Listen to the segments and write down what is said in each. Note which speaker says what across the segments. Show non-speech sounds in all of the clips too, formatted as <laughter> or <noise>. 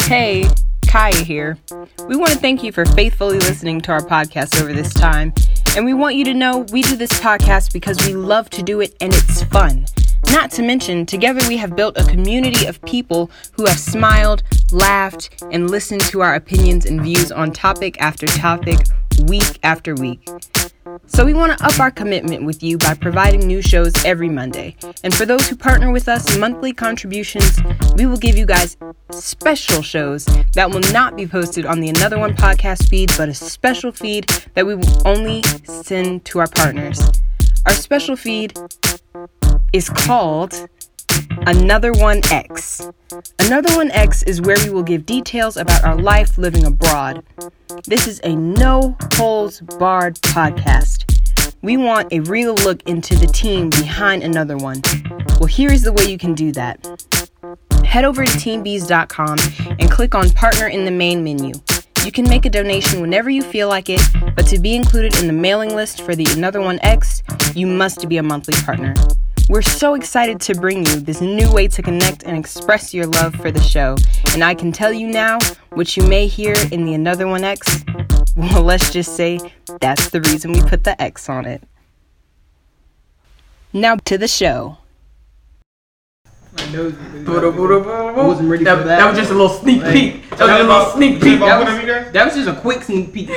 Speaker 1: Hey, Kaya here. We want to thank you for faithfully listening to our podcast over this time. And we want you to know we do this podcast because we love to do it and it's fun. Not to mention, together we have built a community of people who have smiled, laughed, and listened to our opinions and views on topic after topic, week after week. So we want to up our commitment with you by providing new shows every Monday. And for those who partner with us, monthly contributions, we will give you guys special shows that will not be posted on the Another One podcast feed, but a special feed that we will only send to our partners. Our special feed is called Another One X. Another One X is where we will give details about our life living abroad. This is a no holds barred podcast. We want a real look into the team behind Another One. Well, here is the way you can do that. Head over to teambees.com and click on Partner in the main menu. You can make a donation whenever you feel like it, but to be included in the mailing list for the Another One X, you must be a monthly partner. We're so excited to bring you this new way to connect and express your love for the show. And I can tell you now, what you may hear in the Another One X, <laughs> well, let's just say that's the reason we put the X on it. Now to the show.
Speaker 2: Nose is-
Speaker 3: I
Speaker 2: wasn't ready
Speaker 3: that,
Speaker 2: that.
Speaker 3: That was just a little sneak
Speaker 2: Like,
Speaker 3: peek. That was just a little sneak peek.
Speaker 2: that
Speaker 3: That was,
Speaker 2: one of you guys?
Speaker 3: that was just a quick sneak peek. <laughs> a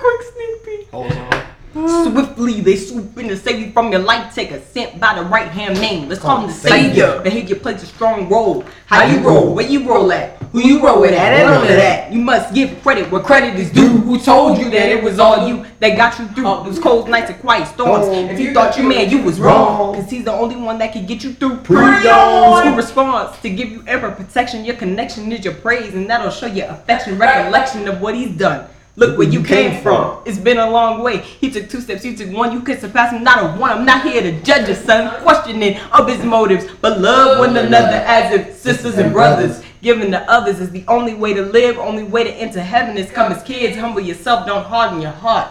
Speaker 3: quick sneak peek. Swiftly they swoop in to save you from your life taker, sent by the right hand name. Let's call him the savior. Behavior plays a strong role. How you roll? Where you roll at? Who you roll with at? And none of that. You must give credit where credit is due. Who told you that it was all you that got you through those cold nights and quiet storms? If you thought you man, you was wrong. Cause he's the only one that can get you through. Pre-dawn. Who responds to give you ever protection? Your connection is your praise, and that'll show your affection, recollection of what he's done. Look where you came from. It's been a long way. He took two steps, you took one. You could surpass him, not a one. I'm not here to judge your son, questioning of his motives, but love one another as if sisters and brothers. Giving to others is the only way to live, only way to enter heaven is come as kids. Humble yourself, don't harden your heart.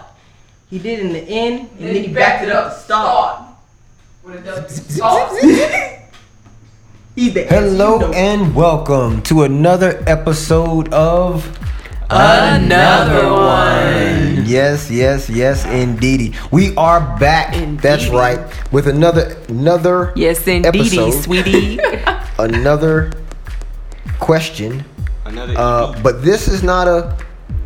Speaker 3: He did in the end, and then he backed it up to start. <laughs> He's the
Speaker 4: Hello
Speaker 3: you know.
Speaker 4: and welcome to another episode of
Speaker 1: Another one.
Speaker 4: Yes, yes, yes, indeedy. We are back. That's right. With another another
Speaker 1: Yes, indeedy,
Speaker 4: episode,
Speaker 1: sweetie. <laughs>
Speaker 4: another question.
Speaker 2: Another
Speaker 4: Uh, but this is not a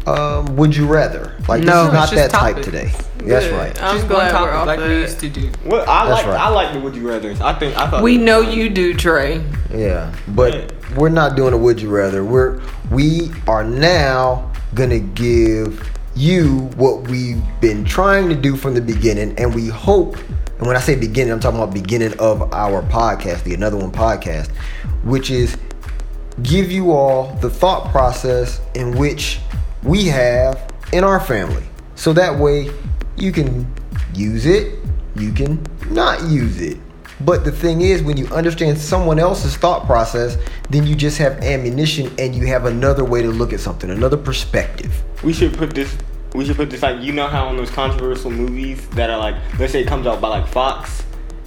Speaker 4: um, would you rather. Like
Speaker 1: No,
Speaker 4: this is not that
Speaker 1: just
Speaker 4: type
Speaker 1: topics.
Speaker 4: today. That's right.
Speaker 5: I'm
Speaker 3: Just
Speaker 5: glad
Speaker 3: one
Speaker 5: we're
Speaker 3: topic
Speaker 5: off
Speaker 3: like we used to do.
Speaker 2: Well, I
Speaker 4: That's
Speaker 2: like
Speaker 4: right.
Speaker 2: I like the would you rather. I think I thought
Speaker 5: We know you do, Trey.
Speaker 4: Yeah, but we're not doing a would you rather. We're we are now gonna give you what we've been trying to do from the beginning, and we hope. And when I say beginning, I'm talking about beginning of our podcast, the Another One podcast, which is give you all the thought process in which we have in our family, so that way you can use it, you can not use it. But the thing is, when you understand someone else's thought process, then you just have ammunition and you have another way to look at something, another perspective.
Speaker 2: we should put this. We should put this like you know how on those controversial movies that are like let's say it comes out by like Fox,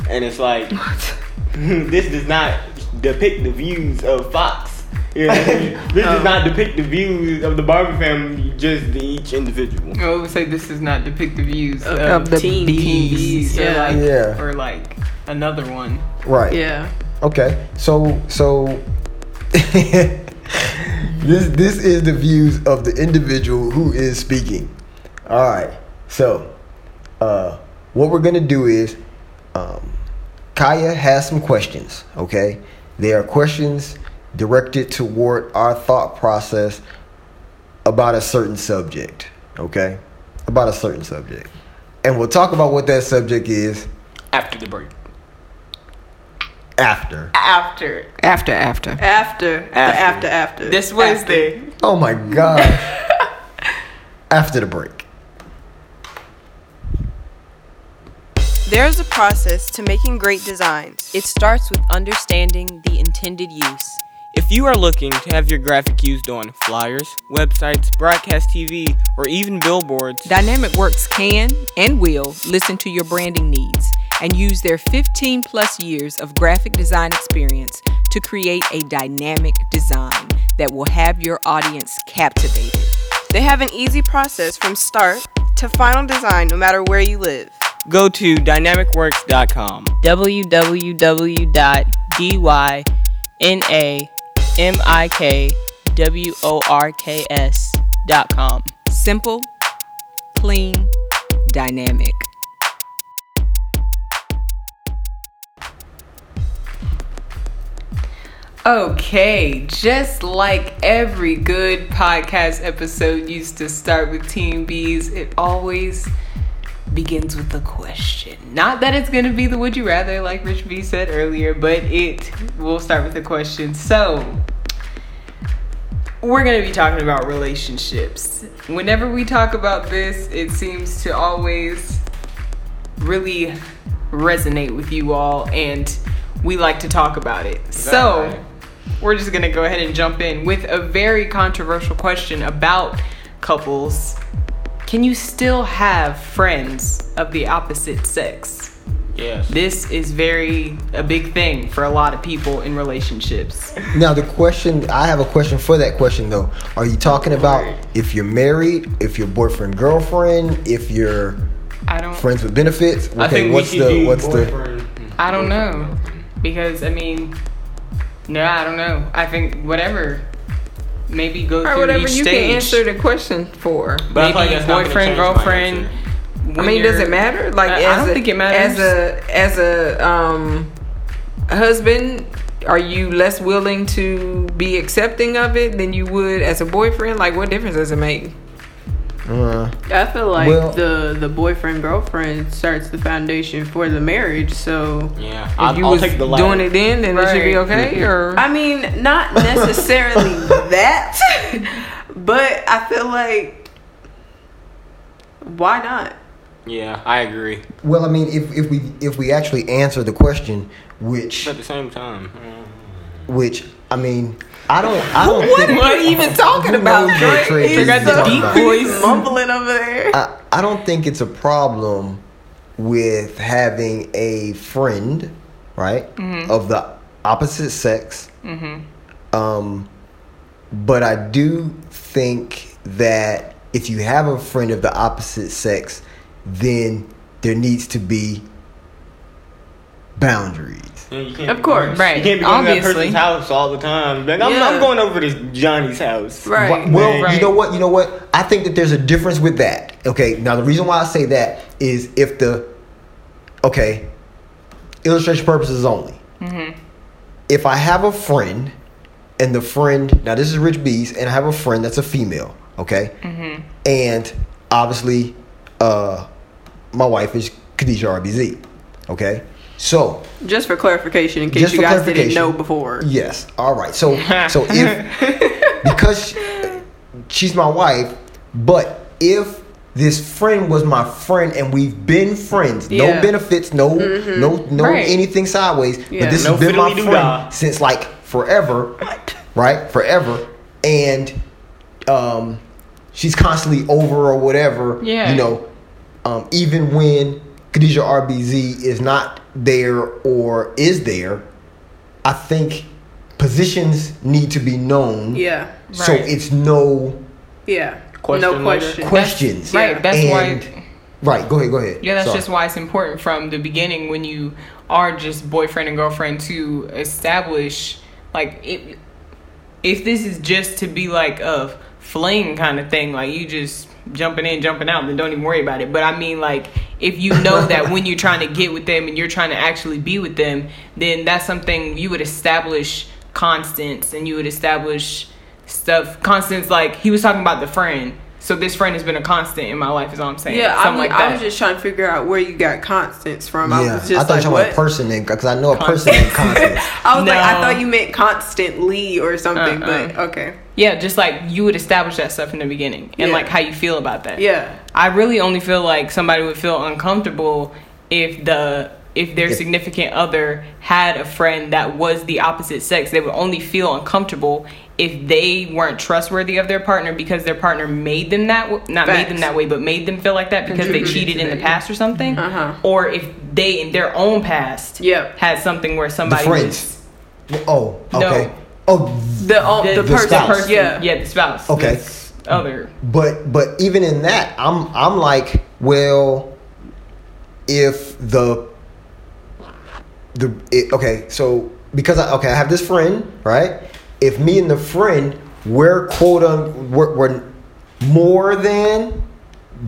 Speaker 2: and it's like <laughs> this does not depict the views of Fox. You know what I mean? <laughs> This does not depict the views of the Barbie family, just the each individual.
Speaker 3: I would say this does not depict the views of,
Speaker 5: Of the
Speaker 3: Team
Speaker 5: bees.
Speaker 3: Bees, or
Speaker 5: Yeah.
Speaker 3: like,
Speaker 4: Yeah.
Speaker 3: or like another one.
Speaker 4: Right.
Speaker 5: Yeah.
Speaker 4: Okay. So so <laughs> this this is the views of the individual who is speaking. All right. So uh what we're going to do is um Kaya has some questions, okay? They are questions directed toward our thought process about a certain subject, okay? About a certain subject. And we'll talk about what that subject is
Speaker 3: After the break.
Speaker 4: After.
Speaker 5: After.
Speaker 1: after, after.
Speaker 5: After. The after after.
Speaker 3: This Wednesday.
Speaker 4: Oh my gosh. <laughs> after the break.
Speaker 6: There's a process to making great designs. It starts with understanding the intended use.
Speaker 7: If you are looking to have your graphic used on flyers, websites, broadcast TV, or even billboards,
Speaker 1: Dynamic Works can and will listen to your branding needs and use their 15 plus years of graphic design experience to create a dynamic design
Speaker 6: that will have your audience captivated. They have an easy process from start to final design no matter where you live.
Speaker 7: Go to dynamicworks.com.
Speaker 6: www.dynamicworks.com. Simple, clean, dynamic.
Speaker 1: Okay, just like every good podcast episode used to start with Team Bees, it always begins with a question. Not that it's gonna be the would you rather, like Rich B said earlier, but it will start with a question. So, we're gonna be talking about relationships. Whenever we talk about this, it seems to always really resonate with you all, and we like to talk about it. So,
Speaker 2: right?
Speaker 1: We're just gonna go ahead and jump in with a very controversial question about couples. Can you still have friends of the opposite sex?
Speaker 2: Yes.
Speaker 1: This is very a big thing for a lot of people in relationships.
Speaker 4: Now the question, I have a question for that question though. Are you talking about if you're married, if you're boyfriend girlfriend, if you're
Speaker 1: I don't
Speaker 4: friends with benefits? Okay,
Speaker 2: I think
Speaker 4: what's
Speaker 2: we
Speaker 4: the
Speaker 2: do
Speaker 4: what's the.
Speaker 1: I don't know because I mean, no, I don't know. I think whatever. Maybe go
Speaker 5: Or
Speaker 1: through
Speaker 5: whatever
Speaker 1: each
Speaker 5: you
Speaker 1: stage.
Speaker 5: can answer the question for.
Speaker 2: But I feel like
Speaker 1: Maybe
Speaker 2: that's
Speaker 1: boyfriend,
Speaker 2: change
Speaker 1: girlfriend.
Speaker 2: answer.
Speaker 5: I mean, does it matter? Like,
Speaker 1: I,
Speaker 5: as
Speaker 1: I don't
Speaker 5: a,
Speaker 1: think it matters.
Speaker 5: As a as a um husband, are you less willing to be accepting of it than you would as a boyfriend? Like, what difference does it make?
Speaker 4: Uh,
Speaker 8: I feel like
Speaker 4: Well-
Speaker 8: the the boyfriend girlfriend starts the foundation for the marriage. So
Speaker 2: Yeah.
Speaker 5: If
Speaker 2: I'll,
Speaker 5: you
Speaker 2: I'll
Speaker 5: was
Speaker 2: take the latter.
Speaker 5: doing it then, then it should be okay. Or
Speaker 8: I mean, not <laughs> necessarily that, <laughs> but I feel like why not?
Speaker 2: Yeah, I agree.
Speaker 4: well, I mean, if, if we if we actually answer the question, which
Speaker 2: But at the same time, mm,
Speaker 4: which I mean, I don't I don't
Speaker 5: what
Speaker 4: think,
Speaker 5: are you even talking about?
Speaker 4: knows what
Speaker 5: Dre?
Speaker 4: Trey
Speaker 5: He's
Speaker 4: is
Speaker 1: got the
Speaker 4: talking
Speaker 1: deep voice.
Speaker 8: Mumbling over there.
Speaker 4: I, I don't think it's a problem with having a friend, right, of the opposite sex. Um, but I do think that if you have a friend of the opposite sex, then there needs to be boundaries.
Speaker 2: You, know, you can't
Speaker 8: Of course.
Speaker 1: Right.
Speaker 2: You can't be going to that
Speaker 1: Obviously.
Speaker 2: person's house all the time. Like, I'm,
Speaker 8: Yeah.
Speaker 2: I'm going over to Johnny's house.
Speaker 8: Right.
Speaker 4: Well,
Speaker 1: Right.
Speaker 4: you know what? You know what? I think that there's a difference with that. Okay. Now the reason why I say that is if the okay, illustration purposes only. If I have a friend, and the friend now this is Rich Bees, and I have a friend that's a female. Okay. And obviously, uh, my wife is Khadijah RBZ. Okay. So
Speaker 8: Just for clarification, in case you guys didn't know before.
Speaker 4: Yes. All right. So so if <laughs> because she's my wife, but if this friend was my friend and we've been friends, no benefits, no no no
Speaker 1: Right.
Speaker 4: anything sideways,
Speaker 8: Yeah.
Speaker 4: but this
Speaker 2: No
Speaker 4: has been my
Speaker 2: fiddly-doo-dah.
Speaker 4: friend since like forever, right? Forever, and um, she's constantly over or whatever.
Speaker 1: Yeah.
Speaker 4: You know, um, even when Khadijah RBZ is not there or is there, I think positions need to be known.
Speaker 8: Yeah.
Speaker 4: So it's no
Speaker 8: Yeah.
Speaker 2: Question
Speaker 8: no
Speaker 2: later.
Speaker 8: question.
Speaker 4: questions.
Speaker 1: Right. That's
Speaker 4: And-
Speaker 1: why.
Speaker 4: Right. Go ahead. Go ahead.
Speaker 1: Yeah, that's
Speaker 4: Sorry.
Speaker 1: just why it's important from the beginning when you are just boyfriend and girlfriend to establish like if if this is just to be like a fling kind of thing, like you just jumping in, jumping out, then don't even worry about it. But I mean like if you know that when you're trying to get with them and you're trying to actually be with them, then that's something you would establish constants and you would establish stuff constants like he was talking about the friend. So this friend has been a constant in my life is all I'm saying.
Speaker 8: Yeah, I, mean,
Speaker 1: like
Speaker 8: I was just trying to figure out where you got constants from. I
Speaker 4: Yeah,
Speaker 8: was
Speaker 4: I,
Speaker 8: just
Speaker 4: thought you
Speaker 8: like,
Speaker 4: were
Speaker 8: what?
Speaker 4: talking about person because I know a person <laughs> named Constant.
Speaker 8: I was like, I thought you meant constantly or something,
Speaker 1: Uh-uh.
Speaker 8: but okay.
Speaker 1: Yeah, just like you would establish that stuff in the beginning and
Speaker 8: Yeah.
Speaker 1: like how you feel about that.
Speaker 8: Yeah.
Speaker 1: I really only feel like somebody would feel uncomfortable if the if their
Speaker 4: If-
Speaker 1: significant other had a friend that was the opposite sex. They would only feel uncomfortable if they weren't trustworthy of their partner because their partner made them that w- not made them that way, but made them feel like that because they cheated in the
Speaker 8: that,
Speaker 1: past or something.
Speaker 8: Uh-huh.
Speaker 1: Or if they in their own past
Speaker 8: Yep.
Speaker 1: had something where
Speaker 4: The
Speaker 1: somebody
Speaker 4: friends.
Speaker 1: was
Speaker 4: Oh,
Speaker 1: No.
Speaker 4: Okay. Oh,
Speaker 8: The uh, the,
Speaker 4: The
Speaker 8: person.
Speaker 4: spouse.
Speaker 8: Yeah.
Speaker 1: yeah, the spouse.
Speaker 4: Okay.
Speaker 1: This other.
Speaker 4: but but even in that, I'm I'm like, well, if the the it, okay, so because I okay, I have this friend, right? If me and the friend we're quote un we're, we're more than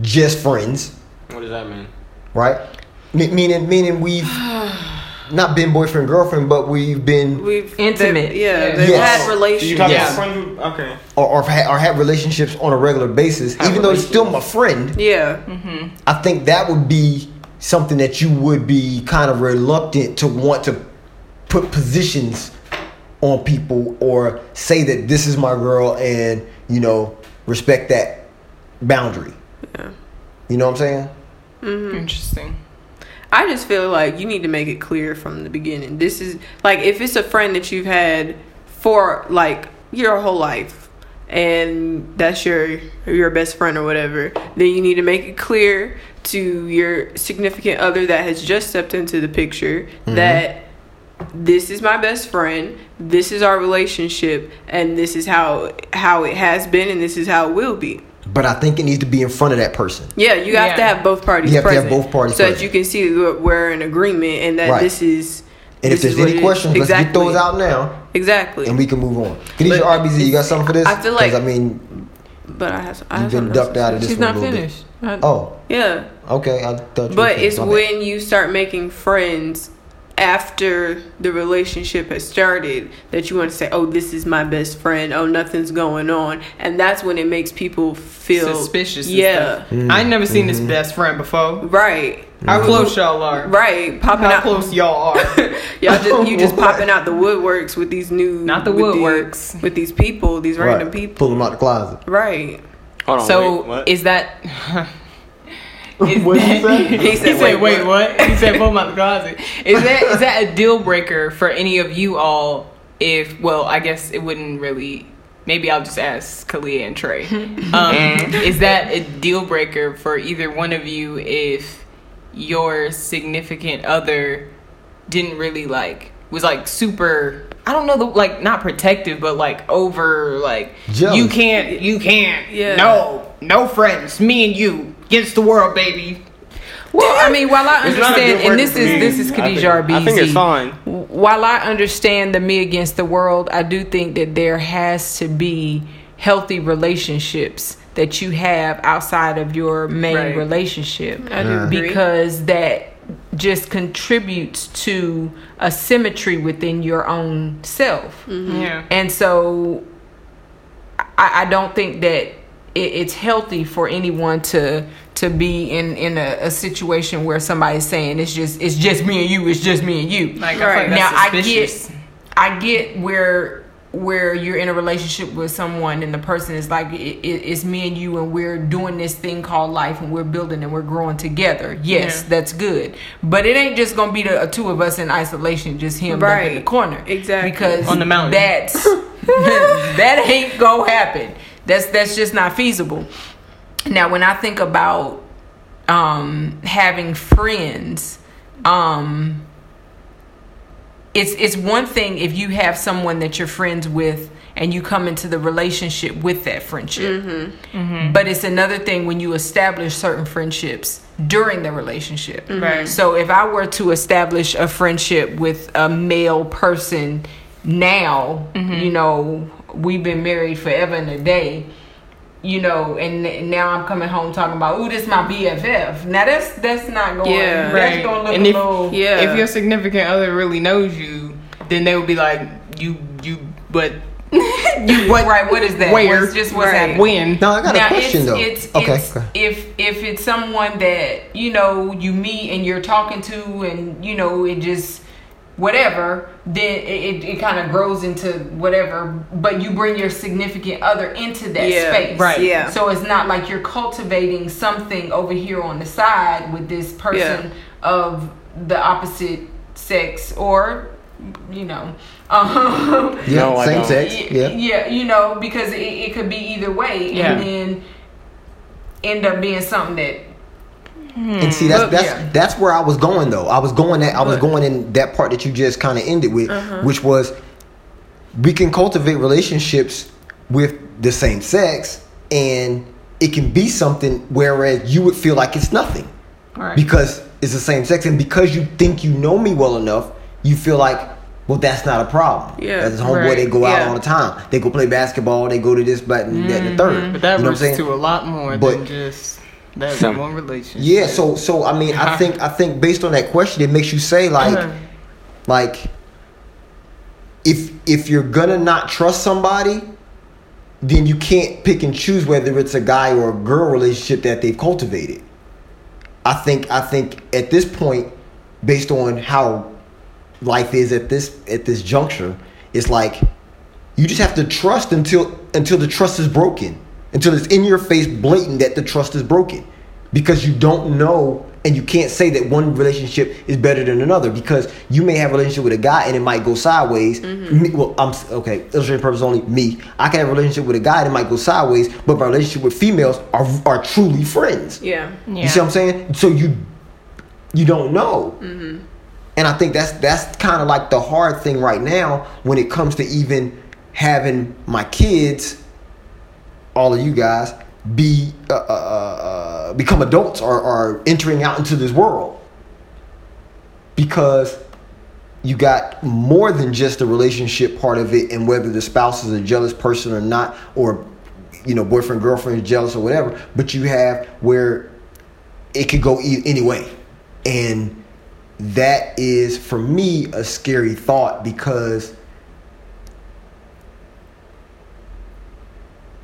Speaker 4: just friends,
Speaker 2: What does that mean?
Speaker 4: right? Me- meaning meaning we've not been boyfriend girlfriend, but we've been
Speaker 8: We've
Speaker 5: Intimate.
Speaker 8: they've- Yeah,
Speaker 5: Yeah.
Speaker 8: they've
Speaker 4: Yes.
Speaker 8: had
Speaker 2: So you
Speaker 8: relations.
Speaker 2: talking
Speaker 4: Yes.
Speaker 2: about friends? with- Okay.
Speaker 4: or or, ha- or have relationships on a regular basis,
Speaker 2: Have
Speaker 4: even though it's still my friend.
Speaker 8: Yeah.
Speaker 4: I think that would be something that you would be kind of reluctant to want to put positions on people or say that this is my girl and you know respect that boundary.
Speaker 8: Yeah.
Speaker 4: You know what I'm saying? Mm-hmm.
Speaker 1: Interesting.
Speaker 8: I just feel like you need to make it clear from the beginning. This is like if it's a friend that you've had for like your whole life and that's your your best friend or whatever, then you need to make it clear to your significant other that has just stepped into the picture mm-hmm. that this is my best friend, this is our relationship and this is how how it has been and this is how it will be.
Speaker 4: But I think it needs to be in front of that person.
Speaker 8: Yeah, you have to have both parties
Speaker 4: You have to have both parties
Speaker 8: so that you can see that we're in agreement and that
Speaker 4: Right.
Speaker 8: this is.
Speaker 4: And if
Speaker 8: this is
Speaker 4: there's any
Speaker 8: it is.
Speaker 4: questions, let's get those out now
Speaker 8: Exactly.
Speaker 4: and we can move on. Khadijah
Speaker 8: But
Speaker 4: RBZ, you got something for this?
Speaker 8: I feel like-
Speaker 4: I mean,
Speaker 8: but I have. I
Speaker 4: you've been ducked out of this
Speaker 5: She's
Speaker 4: one
Speaker 5: not
Speaker 4: little
Speaker 5: finished. I-
Speaker 4: Oh.
Speaker 8: Yeah,
Speaker 4: okay. I thought you
Speaker 8: but
Speaker 4: finished.
Speaker 8: it's
Speaker 4: My bad.
Speaker 8: when you start making friends after the relationship has started that you want to say, "Oh, this is my best friend. Oh, nothing's going on," and that's when it makes people feel
Speaker 1: Suspicious. and
Speaker 8: Yeah,
Speaker 1: stuff. I never seen this mm-hmm. best friend before.
Speaker 8: right.
Speaker 1: How mm-hmm. close y'all are?
Speaker 8: Right, popping
Speaker 1: How
Speaker 8: out.
Speaker 1: close y'all are? <laughs>
Speaker 8: Y'all just you just <laughs> popping out the woodworks with these new
Speaker 1: Not the
Speaker 8: with these-
Speaker 1: woodworks.
Speaker 8: with these people, these
Speaker 4: Right.
Speaker 8: random people.
Speaker 4: Pull them out the closet.
Speaker 8: Right.
Speaker 2: Hold on.
Speaker 1: So
Speaker 2: wait, what?
Speaker 1: is that? <laughs> Is
Speaker 4: What'd you
Speaker 1: that-
Speaker 4: say? <laughs>
Speaker 8: He said,
Speaker 1: wait,
Speaker 8: "Wait,
Speaker 1: what? He said, pull my out closet. <laughs> Is that is that a deal breaker for any of you all? If well, I guess it wouldn't really. Maybe I'll just ask Kalia and Trey. <laughs> Um, is that a deal breaker for either one of you if your significant other didn't really like was like super I don't know the like not protective but like over like
Speaker 4: Jealous.
Speaker 1: you can't you can't
Speaker 8: Yeah.
Speaker 1: no no friends me and you against the world baby
Speaker 5: Well, I mean, while I
Speaker 2: It's not a
Speaker 5: understand, and this is
Speaker 2: for
Speaker 5: this
Speaker 2: me.
Speaker 5: is
Speaker 2: I
Speaker 5: Khadijah
Speaker 2: think-
Speaker 5: RBZ.
Speaker 2: I think it's fine.
Speaker 5: While I understand the me against the world, I do think that there has to be healthy relationships that you have outside of your main
Speaker 8: Right.
Speaker 5: relationship.
Speaker 8: I do agree.
Speaker 5: because that just contributes to a symmetry within your own self.
Speaker 1: yeah
Speaker 5: And so I, I don't think that it, it's healthy for anyone to to be in in a, a situation where somebody's saying it's just it's just me and you, it's just me and you.
Speaker 1: like
Speaker 8: Right.
Speaker 5: now
Speaker 1: that's
Speaker 5: I get I get where where you're in a relationship with someone and the person is like it, it, it's me and you and we're doing this thing called life and we're building and we're growing together yes
Speaker 1: Yeah.
Speaker 5: that's good but it ain't just gonna be the two of us in isolation just him right. in the corner
Speaker 8: Exactly.
Speaker 5: because
Speaker 1: On the mountain.
Speaker 5: that's <laughs> that ain't gonna happen that's that's just not feasible. Now when i think about um having friends um it's it's one thing if you have someone that you're friends with and you come into the relationship with that friendship. But it's another thing when you establish certain friendships during the relationship.
Speaker 1: Right.
Speaker 5: so if i were to establish a friendship with a male person now you know we've been married forever and a day you know, and and now I'm coming home talking about, ooh, this my BFF. Now that's that's not going.
Speaker 8: Yeah.
Speaker 5: that's
Speaker 1: Right.
Speaker 5: gonna look
Speaker 1: And
Speaker 5: a
Speaker 1: if-
Speaker 5: little.
Speaker 8: Yeah.
Speaker 1: if your significant other really knows you then they would be like you you but <laughs> you what
Speaker 5: right. What is that?
Speaker 1: Where?
Speaker 5: What's just what's
Speaker 8: Right.
Speaker 5: happening?
Speaker 1: when
Speaker 4: No, I got
Speaker 5: now
Speaker 4: a question
Speaker 5: it's,
Speaker 4: though.
Speaker 5: It's,
Speaker 4: okay.
Speaker 5: it's,
Speaker 4: okay.
Speaker 5: if if it's someone that you know you meet and you're talking to and you know it just whatever then it, it, it kind of grows into whatever but you bring your significant other into that
Speaker 8: Yeah,
Speaker 5: space
Speaker 1: right.
Speaker 8: Yeah.
Speaker 5: so it's not like you're cultivating something over here on the side with this person of the opposite sex or you know <laughs> um,
Speaker 4: Yeah,
Speaker 2: No,
Speaker 4: same sex. Yeah.
Speaker 5: yeah, you know, because it, it could be either way,
Speaker 1: Yeah.
Speaker 5: and then end up being something that
Speaker 4: And see, that's
Speaker 5: But,
Speaker 4: that's
Speaker 5: yeah.
Speaker 4: that's where I was going though. I was going that I was
Speaker 5: But-
Speaker 4: going in that part that you just kind of ended with,
Speaker 8: Uh-huh.
Speaker 4: which was we can cultivate relationships with the same sex and it can be something whereas you would feel like it's nothing
Speaker 5: Right.
Speaker 4: because it's the same sex and because you think you know me well enough you feel like well that's not a problem
Speaker 8: Yeah,
Speaker 4: as a homeboy
Speaker 5: right,
Speaker 4: they go out
Speaker 8: yeah.
Speaker 4: all the time they go play basketball they go to this but and that and the third
Speaker 1: But that
Speaker 4: you know what I'm saying
Speaker 1: to a lot more
Speaker 4: But-
Speaker 1: than just that
Speaker 2: Some-
Speaker 1: one relationship.
Speaker 4: yeah so so i mean i <laughs> think i think based on that question it makes you say like uh-huh. like if if you're gonna not trust somebody then you can't pick and choose whether it's a guy or a girl relationship that they've cultivated. I think i think at this point based on how life is at this at this juncture it's like you just have to trust until until the trust is broken until it's in your face blatant that the trust is broken. Because you don't know and you can't say that one relationship is better than another. Because you may have a relationship with a guy and it might go sideways. Mm-hmm. Me, well i'm okay illustrating purpose only me. I can have a relationship with a guy and it might go sideways but my relationship with females are are truly friends.
Speaker 8: Yeah.
Speaker 4: you see what i'm saying? So you you don't know. Mm-hmm. And I think that's that's kind of like the hard thing right now when it comes to even having my kids, all of you guys, be uh, uh, uh, become adults or, or entering out into this world. Because you got more than just the relationship part of it and whether the spouse is a jealous person or not or you know boyfriend girlfriend is jealous or whatever but you have where it could go e- any way and that is for me a scary thought because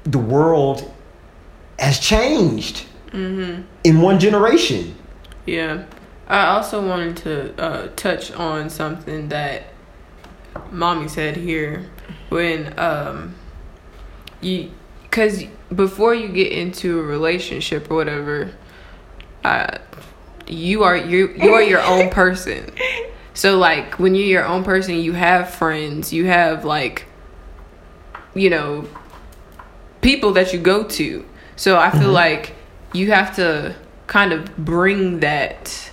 Speaker 4: the world has changed in one generation
Speaker 8: Yeah. I also wanted to uh, touch on something that mommy said here when um you cuz before you get into a relationship or whatever uh you are you you are your own <laughs> person. So like when you're your own person, you have friends, you have like you know people that you go to. So I feel like you have to kind of bring that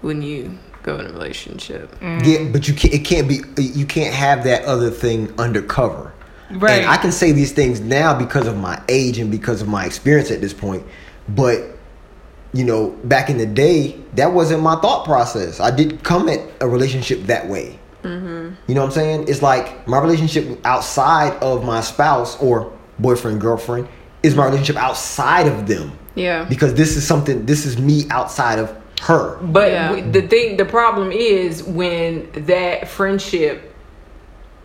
Speaker 8: when you go in a relationship.
Speaker 4: yeah but you can't it can't be you can't have that other thing undercover
Speaker 1: Right.
Speaker 4: and i can say these things now because of my age and because of my experience at this point but you know back in the day that wasn't my thought process i didn't come at a relationship that way
Speaker 8: Mm-hmm.
Speaker 4: you know what i'm saying it's like my relationship outside of my spouse or boyfriend girlfriend is my relationship outside of them
Speaker 8: Yeah.
Speaker 4: because this is something this is me outside of her
Speaker 5: But
Speaker 8: Yeah.
Speaker 5: w- the thing, the problem is when that friendship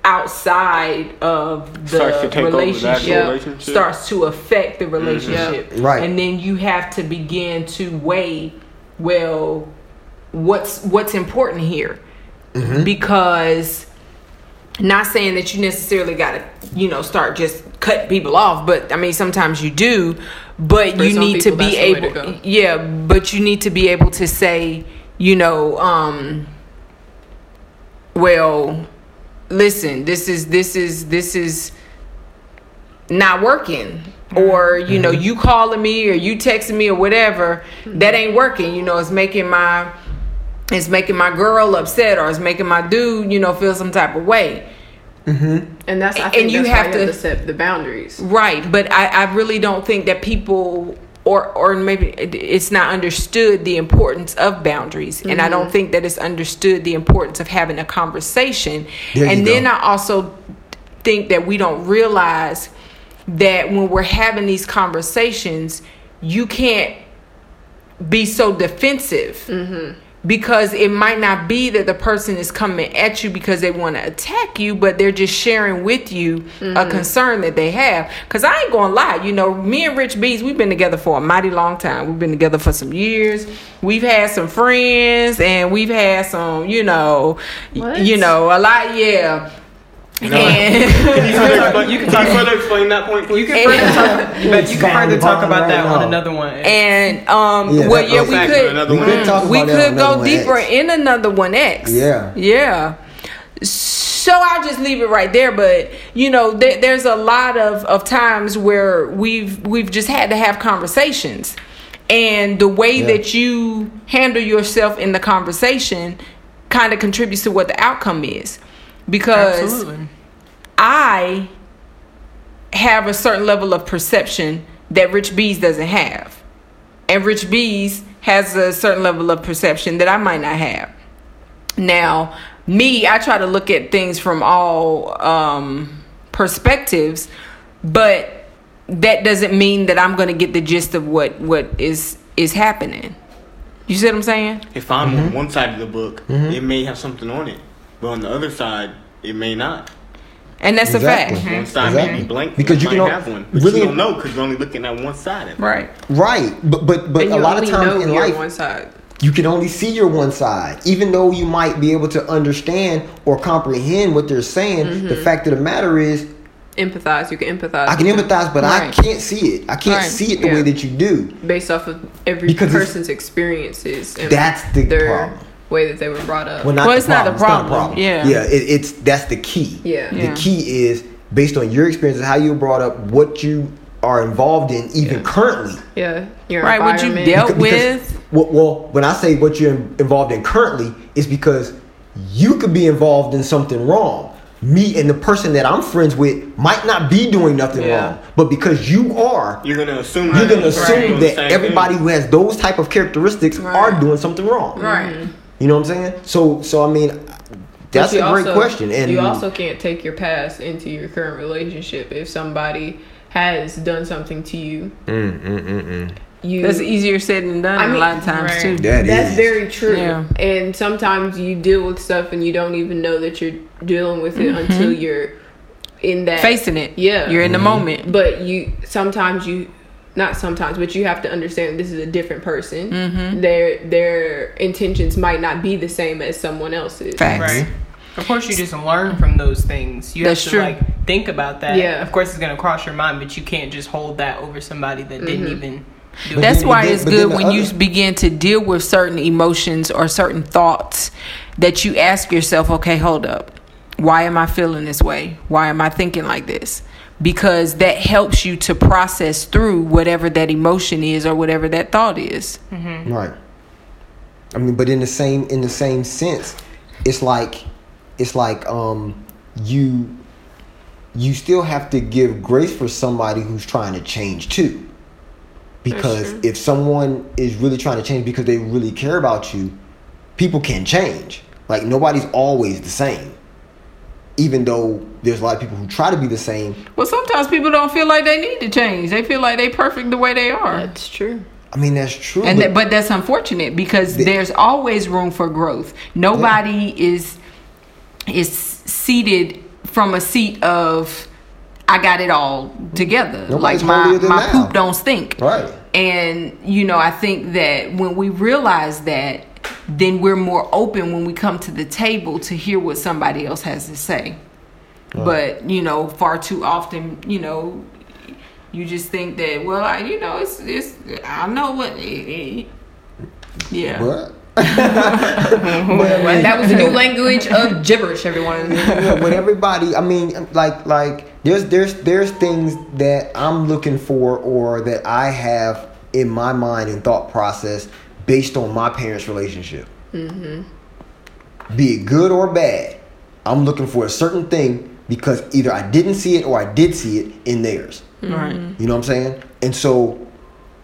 Speaker 5: outside of the
Speaker 7: Starts to take over the
Speaker 5: relationship,
Speaker 7: relationship.
Speaker 5: starts to affect the mm-hmm. relationship,
Speaker 4: Right.
Speaker 5: And then you have to begin to weigh, well, what's what's important here, mm-hmm. because not saying that you necessarily got to you know start just cutting people off but i mean sometimes you do but
Speaker 8: For
Speaker 5: you
Speaker 8: some
Speaker 5: need to be
Speaker 8: that's the way to
Speaker 5: able yeah but you need to be able to say you know um well listen this is this is this is not working. Or you know you calling me or you texting me or whatever that ain't working you know it's making my it's making my girl upset or it's making my dude you know feel some type of way
Speaker 8: And that's I
Speaker 5: And
Speaker 8: think
Speaker 5: you
Speaker 8: why
Speaker 5: have
Speaker 8: you have
Speaker 5: to-
Speaker 8: to set the boundaries.
Speaker 5: Right, but I, I really don't think that people or or maybe it's not understood the importance of boundaries, and I
Speaker 8: Mm-hmm.
Speaker 5: don't think that it's understood the importance of having a conversation.
Speaker 4: There
Speaker 5: and then
Speaker 4: go.
Speaker 5: I also think that we don't realize that when we're having these conversations, you can't be so defensive
Speaker 8: Mm-hmm.
Speaker 5: Because it might not be that the person is coming at you because they want to attack you but they're just sharing with you
Speaker 8: Mm-hmm.
Speaker 5: a concern that they have because i ain't gonna lie you know me and rich bees we've been together for a mighty long time we've been together for some years we've had some friends and we've had some you know
Speaker 8: What?
Speaker 5: you know a lot yeah and
Speaker 2: Can <laughs> you further explain, you can <laughs> further explain that point, please?
Speaker 1: You can further talk, <laughs> but you can further talk about
Speaker 4: right
Speaker 1: that on another one.
Speaker 5: and um
Speaker 4: Yeah,
Speaker 5: well yeah we could
Speaker 4: we could talk
Speaker 5: we
Speaker 4: about that on
Speaker 5: could go deeper
Speaker 4: X.
Speaker 5: in another one X.
Speaker 4: Yeah.
Speaker 5: Yeah. So I'll just leave it right there. But you know, there, there's a lot of, of times where we've we've just had to have conversations, and the way
Speaker 4: Yeah.
Speaker 5: that you handle yourself in the conversation kind of contributes to what the outcome is, because
Speaker 1: Absolutely.
Speaker 5: I have a certain level of perception that Rich Bees doesn't have. And Rich Bees has a certain level of perception that I might not have. Now, me, I try to look at things from all um, perspectives, but that doesn't mean that I'm going to get the gist of what what is is happening. You see what I'm saying?
Speaker 2: If I'm
Speaker 4: Mm-hmm.
Speaker 2: on one side of the book, it may have something on it, but on the other side, it may not.
Speaker 5: And that's
Speaker 4: Exactly.
Speaker 5: a fact.
Speaker 2: One side may be blank
Speaker 4: Because
Speaker 2: because
Speaker 4: you
Speaker 2: you might
Speaker 4: can
Speaker 2: have one, but
Speaker 4: really-
Speaker 2: you don't know because you're only looking at one side of it.
Speaker 5: Right.
Speaker 4: Right, but but but a
Speaker 8: you
Speaker 4: lot of times in life,
Speaker 8: one side.
Speaker 4: you can only see your one side. Even though you might be able to understand or comprehend what they're saying,
Speaker 8: Mm-hmm.
Speaker 4: the fact of the matter is,
Speaker 8: Empathize. You can empathize.
Speaker 4: I can empathize, but I can't see it. I can't
Speaker 5: Right.
Speaker 4: see it the
Speaker 8: Yeah.
Speaker 4: way that you do.
Speaker 8: based off of every
Speaker 4: Because
Speaker 8: person's experiences. And
Speaker 4: That's the
Speaker 8: their
Speaker 4: problem.
Speaker 8: Way that they were brought up.
Speaker 4: Well, not
Speaker 5: Well,
Speaker 4: the
Speaker 5: it's not the
Speaker 4: problem.
Speaker 5: problem. Yeah.
Speaker 4: yeah. It, it's that's the key.
Speaker 8: Yeah.
Speaker 4: The
Speaker 5: Yeah.
Speaker 4: key is based on your experiences, how you were brought up, what you are involved in, even
Speaker 8: Yeah.
Speaker 4: currently.
Speaker 8: yeah, your
Speaker 5: Right, what you dealt
Speaker 4: Beca-
Speaker 5: with.
Speaker 4: Well, well, when I say what you're involved in currently, is because you could be involved in something wrong. Me and the person that I'm friends with might not be doing nothing
Speaker 8: Yeah.
Speaker 4: wrong, but because you are,
Speaker 2: You're gonna assume.
Speaker 4: you're gonna
Speaker 2: that
Speaker 4: assume
Speaker 2: doing the
Speaker 4: that everybody
Speaker 2: thing.
Speaker 4: who has those type of characteristics are doing something wrong.
Speaker 8: Right. Mm-hmm.
Speaker 4: You know what I'm saying? So, so I mean, that's a great
Speaker 8: also-
Speaker 4: question, and
Speaker 8: you also can't take your past into your current relationship. If somebody has done something to you, mm, mm, mm, you
Speaker 5: That's easier said than done
Speaker 8: I
Speaker 5: a
Speaker 8: mean,
Speaker 5: lot of times
Speaker 3: right.
Speaker 5: too.
Speaker 4: That
Speaker 8: That's
Speaker 4: is.
Speaker 8: very true.
Speaker 5: Yeah.
Speaker 8: And sometimes you deal with stuff and you don't even know that you're dealing with it mm-hmm. until you're in that
Speaker 5: Facing it.
Speaker 8: Yeah.
Speaker 5: You're in the mm-hmm. moment.
Speaker 8: But you sometimes you not sometimes, but you have to understand this is a different person.
Speaker 5: Mm-hmm.
Speaker 8: Their their intentions might not be the same as someone else's.
Speaker 5: Facts.
Speaker 3: Right. Of course, you just learn from those things. You
Speaker 5: That's
Speaker 3: have to
Speaker 5: true.
Speaker 3: like think about that.
Speaker 8: Yeah.
Speaker 3: Of course, it's gonna cross your mind, but you can't just hold that over somebody that didn't
Speaker 8: Mm-hmm.
Speaker 3: even. Do
Speaker 5: That's
Speaker 4: then-
Speaker 5: why
Speaker 4: then-
Speaker 5: it's good
Speaker 4: the
Speaker 5: when you begin to deal with certain emotions or certain thoughts that you ask yourself, okay, hold up. Why am I feeling this way? Why am I thinking like this? Because that helps you to process through whatever that emotion is or whatever that thought is.
Speaker 4: Right. I mean, but in the same in the same sense, it's like it's like um you you still have to give grace for somebody who's trying to change too. Because if someone is really trying to change because they really care about you, people can change. Like nobody's always the same. Even though there's a lot of people who try to be the same,
Speaker 5: Well, sometimes people don't feel like they need to change. They feel like they're perfect the way they are.
Speaker 8: That's true.
Speaker 4: I mean that's true.
Speaker 5: And
Speaker 4: but-
Speaker 5: that, but that's unfortunate because
Speaker 4: The-
Speaker 5: there's always room for growth. Nobody is is seated from a seat of I got it all together.
Speaker 4: Nobody's
Speaker 5: like my
Speaker 4: holier
Speaker 5: my
Speaker 4: thou.
Speaker 5: poop don't stink.
Speaker 4: Right.
Speaker 5: And you know, I think that when we realize that, then we're more open when we come to the table to hear what somebody else has to say. But you know, far too often, you know, you just think that well, I, you know, it's it's I know what. It, it, yeah.
Speaker 4: What? <laughs>
Speaker 8: that was the new language of <laughs> gibberish, everyone.
Speaker 4: Yeah, when everybody i mean like like there's there's there's things that i'm looking for or that i have in my mind and thought process based on my parents relationship mm-hmm. be it good or bad i'm looking for a certain thing because either i didn't see it or i did see it in theirs
Speaker 5: Right. Mm-hmm.
Speaker 4: you know what i'm saying and so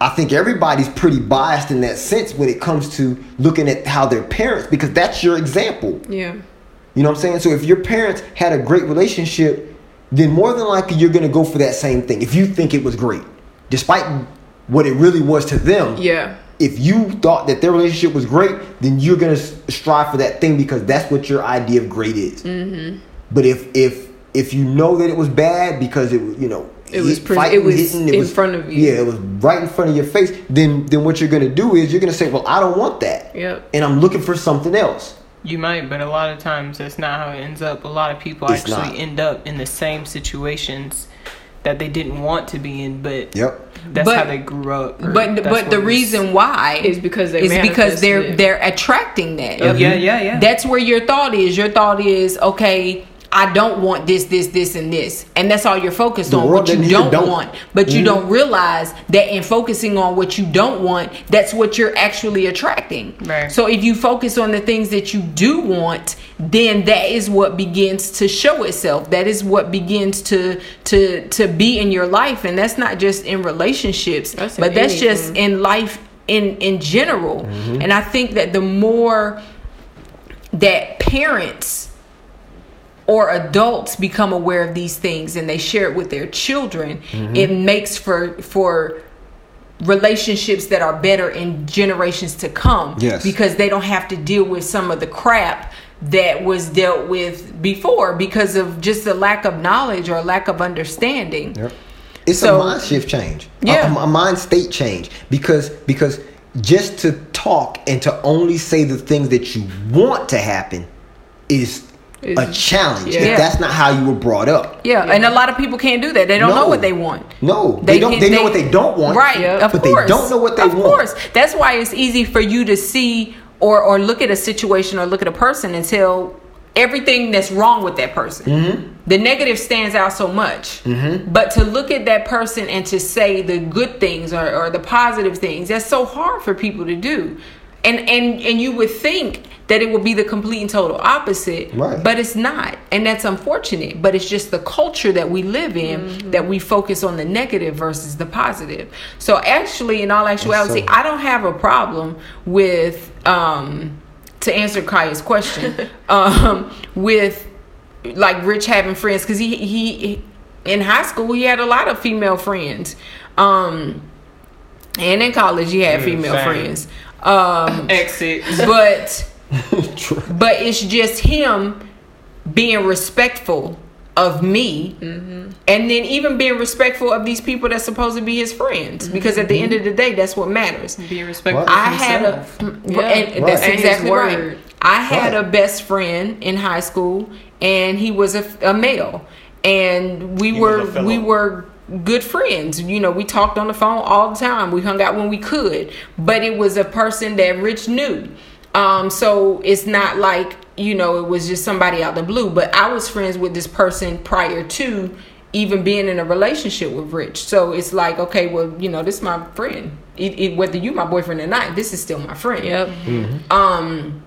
Speaker 4: I think everybody's pretty biased in that sense when it comes to looking at how their parents, because that's your example.
Speaker 8: yeah.
Speaker 4: You know what I'm saying? So if your parents had a great relationship, then more than likely you're gonna go for that same thing. If you think it was great, despite what it really was to them.
Speaker 8: Yeah.
Speaker 4: If you thought that their relationship was great, then you're gonna strive for that thing because that's what your idea of great is. Mm-hmm. But if if if you know that it was bad because it was you know
Speaker 8: It was
Speaker 4: hit-
Speaker 8: pres-
Speaker 4: fighting,
Speaker 8: it was in front of you.
Speaker 4: Yeah, it was right in front of your face. Then then what you're gonna do is you're gonna say, well, I don't want that,
Speaker 8: Yep.
Speaker 4: and I'm looking for something else.
Speaker 3: You might, but a lot of times that's not how it ends up. A lot of people
Speaker 4: It's
Speaker 3: actually
Speaker 4: not.
Speaker 3: end up in the same situations that they didn't want to be in, but
Speaker 4: Yep.
Speaker 3: That's
Speaker 5: But-
Speaker 3: how they grew up.
Speaker 5: But but the reason why
Speaker 8: Is because they
Speaker 5: is because they're
Speaker 8: it.
Speaker 5: they're attracting that.
Speaker 3: Oh, yeah, yeah, yeah.
Speaker 5: That's where your thought is. Your thought is, okay, I don't want this, this, this, and this, and that's all you're focused
Speaker 4: The
Speaker 5: on. What you don't,
Speaker 4: don't.
Speaker 5: want, but you
Speaker 4: Mhm.
Speaker 5: don't realize that in focusing on what you don't want, that's what you're actually attracting.
Speaker 1: Right.
Speaker 5: So if you focus on the things that you do want, then that is what begins to show itself. That is what begins to to to be in your life, and that's not just in relationships,
Speaker 8: That's
Speaker 5: but that's just in life in in general.
Speaker 4: Mm-hmm.
Speaker 5: And I think that the more that parents or adults become aware of these things and they share it with their children,
Speaker 4: Mm-hmm.
Speaker 5: it makes for for relationships that are better in generations to come.
Speaker 4: Yes.
Speaker 5: Because they don't have to deal with some of the crap that was dealt with before because of just a lack of knowledge or lack of understanding.
Speaker 4: Yep. It's
Speaker 5: So-
Speaker 4: a mind shift change. A-
Speaker 5: Yeah.
Speaker 4: A, a mind state change. Because because just to talk and to only say the things that you want to happen is a challenge.
Speaker 5: Yeah.
Speaker 4: If that's not how you were brought up.
Speaker 5: Yeah, and a lot of people can't do that. They don't know what they want.
Speaker 4: No, they, don't.
Speaker 5: can-
Speaker 4: They, know what they don't want.
Speaker 5: Right,
Speaker 8: Yep.
Speaker 5: of
Speaker 4: but
Speaker 5: course.
Speaker 4: they don't know what they
Speaker 5: of
Speaker 4: want.
Speaker 5: course, that's why it's easy for you to see or or look at a situation or look at a person and tell everything that's wrong with that person.
Speaker 4: Mm-hmm.
Speaker 5: The negative stands out so much, but to look at that person and to say the good things or, or the positive things, that's so hard for people to do. And and and you would think that it would be the complete and total opposite,
Speaker 4: Right.
Speaker 5: but it's not, and that's unfortunate. But it's just the culture that we live in that we focus on the negative versus the positive. So actually, in all actuality,
Speaker 4: so-
Speaker 5: I don't have a problem with um, to answer Kaya's question <laughs> um, with like Rich having friends because he he in high school he had a lot of female friends, um, and in college he had female
Speaker 2: same.
Speaker 5: friends. Um,
Speaker 8: Exit.
Speaker 5: but <laughs> <laughs> but it's just him being respectful of me mm-hmm. and then even being respectful of these people that's supposed to be his friends mm-hmm. because at the end of the day that's what matters
Speaker 8: being respectful.
Speaker 4: What?
Speaker 8: of
Speaker 5: i had a
Speaker 8: himself.
Speaker 5: and
Speaker 8: Yeah.
Speaker 5: that's
Speaker 8: And his
Speaker 5: exactly right i had
Speaker 4: Right.
Speaker 5: a best friend in high school and he was a, a male and we
Speaker 2: He
Speaker 5: were
Speaker 2: was a fellow.
Speaker 5: we were good friends you know we talked on the phone all the time we hung out when we could but it was a person that rich knew um so it's not like you know it was just somebody out the blue but i was friends with this person prior to even being in a relationship with rich. So it's like okay well you know this is my friend. It, it, whether you my boyfriend or not this is still my friend.
Speaker 8: Yep.
Speaker 5: um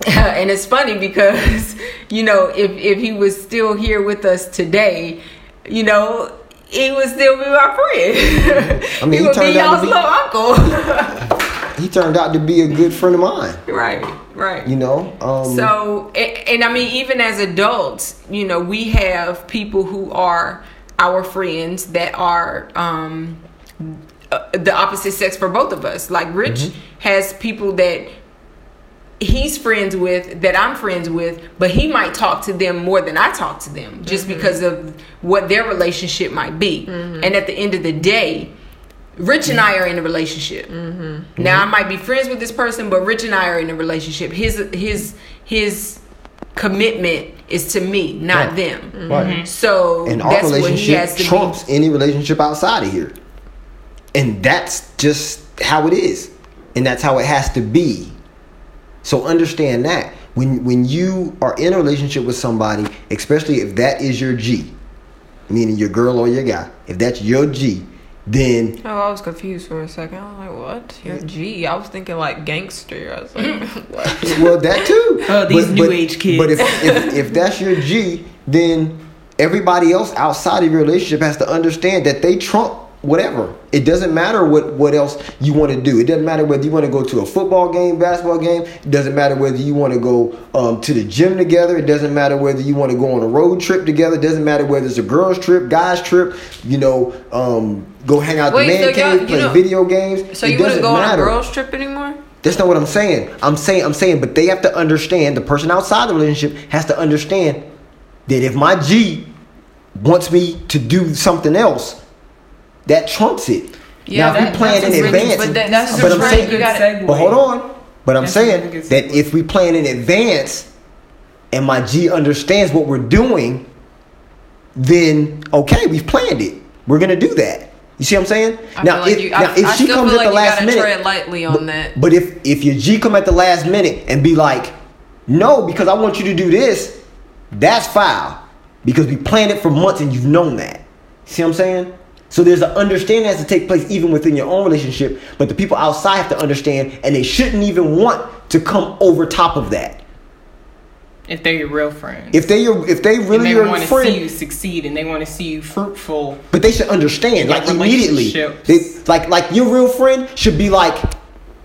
Speaker 5: <laughs> and it's funny because <laughs> you know if if he was still here with us today you know he would still be my friend. <laughs>
Speaker 4: I mean,
Speaker 5: he
Speaker 4: he
Speaker 5: would be
Speaker 4: turned out to
Speaker 5: y'all's
Speaker 4: be-
Speaker 5: little uncle
Speaker 4: He turned out to be a good friend of mine.
Speaker 5: right right
Speaker 4: You know. Um,
Speaker 5: so and, and i mean even as adults you know we have people who are our friends that are um uh, the opposite sex for both of us like rich
Speaker 4: Mm-hmm.
Speaker 5: has people that he's friends with that i'm friends with but he might talk to them more than i talk to them just
Speaker 4: Mm-hmm.
Speaker 5: because of what their relationship might be and at the end of the day Rich and I are in a relationship. Mm-hmm. Now I might be friends with this person, but Rich and I are in a relationship. His his his commitment is to me, not
Speaker 4: Right.
Speaker 5: them.
Speaker 4: Right. Mm-hmm.
Speaker 5: So
Speaker 4: and our
Speaker 5: that's what he
Speaker 4: relationship
Speaker 5: has to
Speaker 4: trumps any relationship outside of here and that's just how it is and that's how it has to be so understand that when when you are in a relationship with somebody especially if that is your g meaning your girl or your guy if that's your g then
Speaker 8: Oh, I was confused for a second. I was like, "What? You're G?" I was thinking like gangster. I was like, <laughs> "What?" <laughs>
Speaker 4: well that too <laughs>
Speaker 3: Oh, these new age kids.
Speaker 4: but if, if if that's your g then everybody else outside of your relationship has to understand that they trump whatever it doesn't matter what what else you want to do it doesn't matter whether you want to go to a football game basketball game it doesn't matter whether you want to go um, to the gym together it doesn't matter whether you want to go on a road trip together it doesn't matter whether it's a girls trip guys trip you know um, go hang out
Speaker 8: Wait,
Speaker 4: the man
Speaker 8: so
Speaker 4: cave play
Speaker 8: know-
Speaker 4: video games
Speaker 8: So
Speaker 4: it
Speaker 8: you wouldn't go on a girls trip anymore?
Speaker 4: That's not what I'm saying. I'm saying I'm saying, but they have to understand. The person outside the relationship has to understand that if my G wants me to do something else, that trumps it.
Speaker 8: Yeah,
Speaker 4: now, if
Speaker 8: that-
Speaker 4: we plan in advance,
Speaker 8: but that- that's
Speaker 4: but
Speaker 8: a
Speaker 4: I'm
Speaker 8: really
Speaker 4: saying,
Speaker 8: good segue.
Speaker 4: but hold on. But I'm
Speaker 3: That's
Speaker 4: saying that if we plan in advance, and my G understands what we're doing, then okay, we've planned it. We're gonna do that. You see what I'm saying?
Speaker 8: I feel like you, I, I still feel like you gotta tread lightly on that.
Speaker 4: But if if your G come at the last minute and be like, no, because I want you to do this, That's foul because we planned it for months and you've known that. See what I'm saying? So there's an understanding that has to take place even within your own relationship, but the people outside have to understand, and they shouldn't even want to come over top of that.
Speaker 1: If they're your real friends.
Speaker 4: If they your if they really
Speaker 1: and
Speaker 4: really
Speaker 1: they
Speaker 4: your
Speaker 1: want to see you succeed and they want to see you fruitful.
Speaker 4: but they should understand like immediately. They, like like your real friend should be like,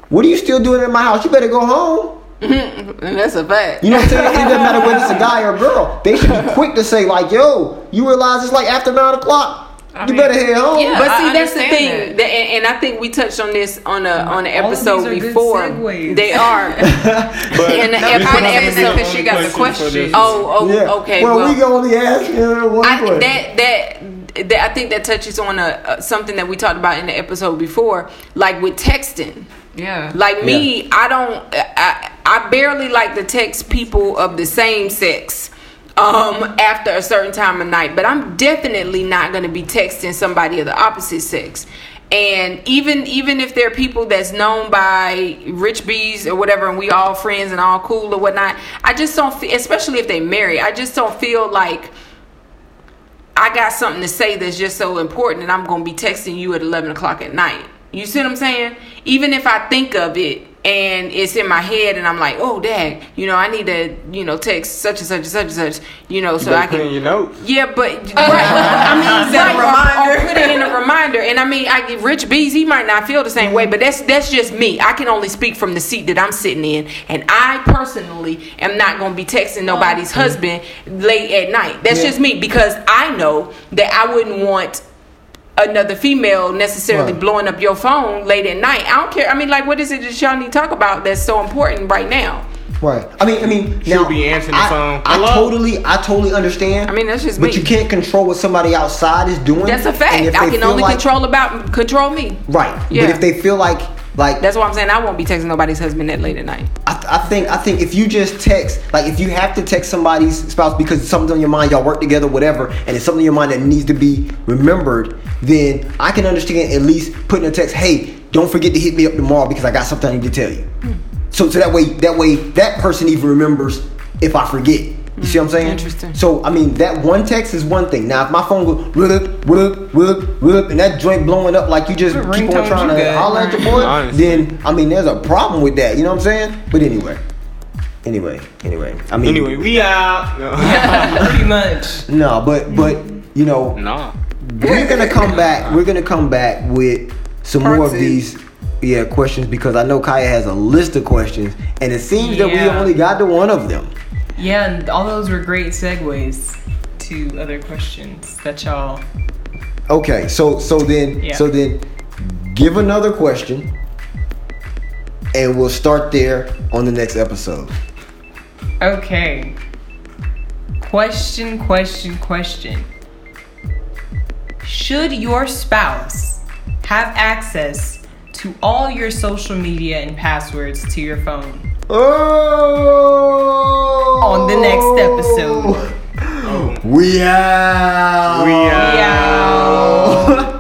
Speaker 4: "What are you still doing in my house? You better go home." <laughs>
Speaker 8: And that's a fact.
Speaker 4: You know what I'm saying? It doesn't matter whether it's a guy or a girl. They should be <laughs> quick to say like, "Yo, you realize it's like after nine o'clock. You
Speaker 5: mean,
Speaker 4: better head home."
Speaker 8: Yeah.
Speaker 5: But
Speaker 8: I
Speaker 5: see, that's the thing,
Speaker 8: that.
Speaker 5: that- and, and I think we touched on this on a on an
Speaker 1: All of these
Speaker 5: episode
Speaker 1: are
Speaker 5: before.
Speaker 1: segues.
Speaker 5: They are <laughs>
Speaker 2: But
Speaker 5: in the
Speaker 8: No,
Speaker 5: ep- on the
Speaker 8: said that
Speaker 5: episode.
Speaker 8: because she got the question.
Speaker 5: Oh, oh,
Speaker 4: Yeah.
Speaker 5: okay.
Speaker 4: Well,
Speaker 5: well,
Speaker 4: we can only ask you one
Speaker 5: I,
Speaker 4: question.
Speaker 5: that that that I think that touches on a, a something that we talked about in the episode before, like with texting.
Speaker 8: Yeah.
Speaker 5: Like me, I don't. I I barely like to text people of the same sex. Um, after a certain time of night, but I'm definitely not gonna be texting somebody of the opposite sex. And even even if they're people that's known by rich bees or whatever, and we all friends and all cool or whatnot, I just don't feel, especially if they marry, I just don't feel like I got something to say that's just so important and I'm gonna be texting you at 11 o'clock at night. You see what I'm saying? Even if I think of it and it's in my head and I'm like, oh, dad, you know, I need to, you know, text such and such and such and such, you know, so
Speaker 2: better
Speaker 5: I
Speaker 2: put in
Speaker 5: can.
Speaker 2: your notes.
Speaker 5: Yeah, but <laughs> right. I mean,
Speaker 8: Set a
Speaker 5: right, or- or, put it in a reminder. And I mean, I get Rich Bees. He might not feel the same way, but that's that's just me. I can only speak from the seat that I'm sitting in, and I personally am not going to be texting nobody's mm-hmm. husband late at night. That's
Speaker 4: Yeah.
Speaker 5: just me because I know that I wouldn't want another female necessarily
Speaker 4: Right.
Speaker 5: blowing up your phone late at night. I don't care. I mean, like, what is it that y'all need to talk about that's so important right now?
Speaker 4: Right. I mean, I mean,
Speaker 2: She'll
Speaker 4: now
Speaker 2: be answering the
Speaker 4: I,
Speaker 2: phone.
Speaker 4: I
Speaker 2: Hello?
Speaker 4: totally, I totally understand.
Speaker 5: I mean, that's just
Speaker 4: but
Speaker 5: me.
Speaker 4: you can't control what somebody outside is doing.
Speaker 5: That's a fact.
Speaker 4: if
Speaker 5: I can only
Speaker 4: like-
Speaker 5: control about control me.
Speaker 4: Right.
Speaker 5: Yeah.
Speaker 4: But if they feel like, like,
Speaker 5: That's why I'm saying I won't be texting nobody's husband that late at night.
Speaker 4: I, I think, I think if you just text, like, if you have to text somebody's spouse because something's on your mind, y'all work together, whatever, and it's something on your mind that needs to be remembered, then I can understand at least putting a text, hey, don't forget to hit me up tomorrow because I got something I need to tell you. Hmm. So, so that way, that way, that person even remembers if I forget. You see what I'm saying?
Speaker 5: Interesting.
Speaker 4: So I mean, that one text is one thing. Now, if my phone goes whoop, whoop, whoop, whoop, and that joint blowing up like you just
Speaker 1: What
Speaker 4: keep on trying
Speaker 1: you
Speaker 4: to
Speaker 1: got?
Speaker 4: holler at your boy,
Speaker 2: Honestly.
Speaker 4: then I mean, there's a problem with that. You know what I'm saying? But anyway, anyway, anyway. I mean,
Speaker 2: Anyway, we out. No. <laughs>
Speaker 1: Pretty much.
Speaker 4: no, but but you know,
Speaker 2: nah.
Speaker 4: we're gonna come back. We're gonna come back with some
Speaker 8: Part
Speaker 4: more of
Speaker 8: two.
Speaker 4: these. Yeah, questions because I know Kaya has a list of questions, and it seems that we only got to one of them.
Speaker 1: Yeah, and all those were great segues to other questions that y'all.
Speaker 4: Okay, so so then
Speaker 1: Yeah.
Speaker 4: so then give another question and we'll start there on the next episode.
Speaker 1: Okay. Question, question, question. Should your spouse have access to all your social media and passwords to your phone.
Speaker 4: Oh!
Speaker 1: On the next episode. We out.
Speaker 4: We out.
Speaker 2: We out.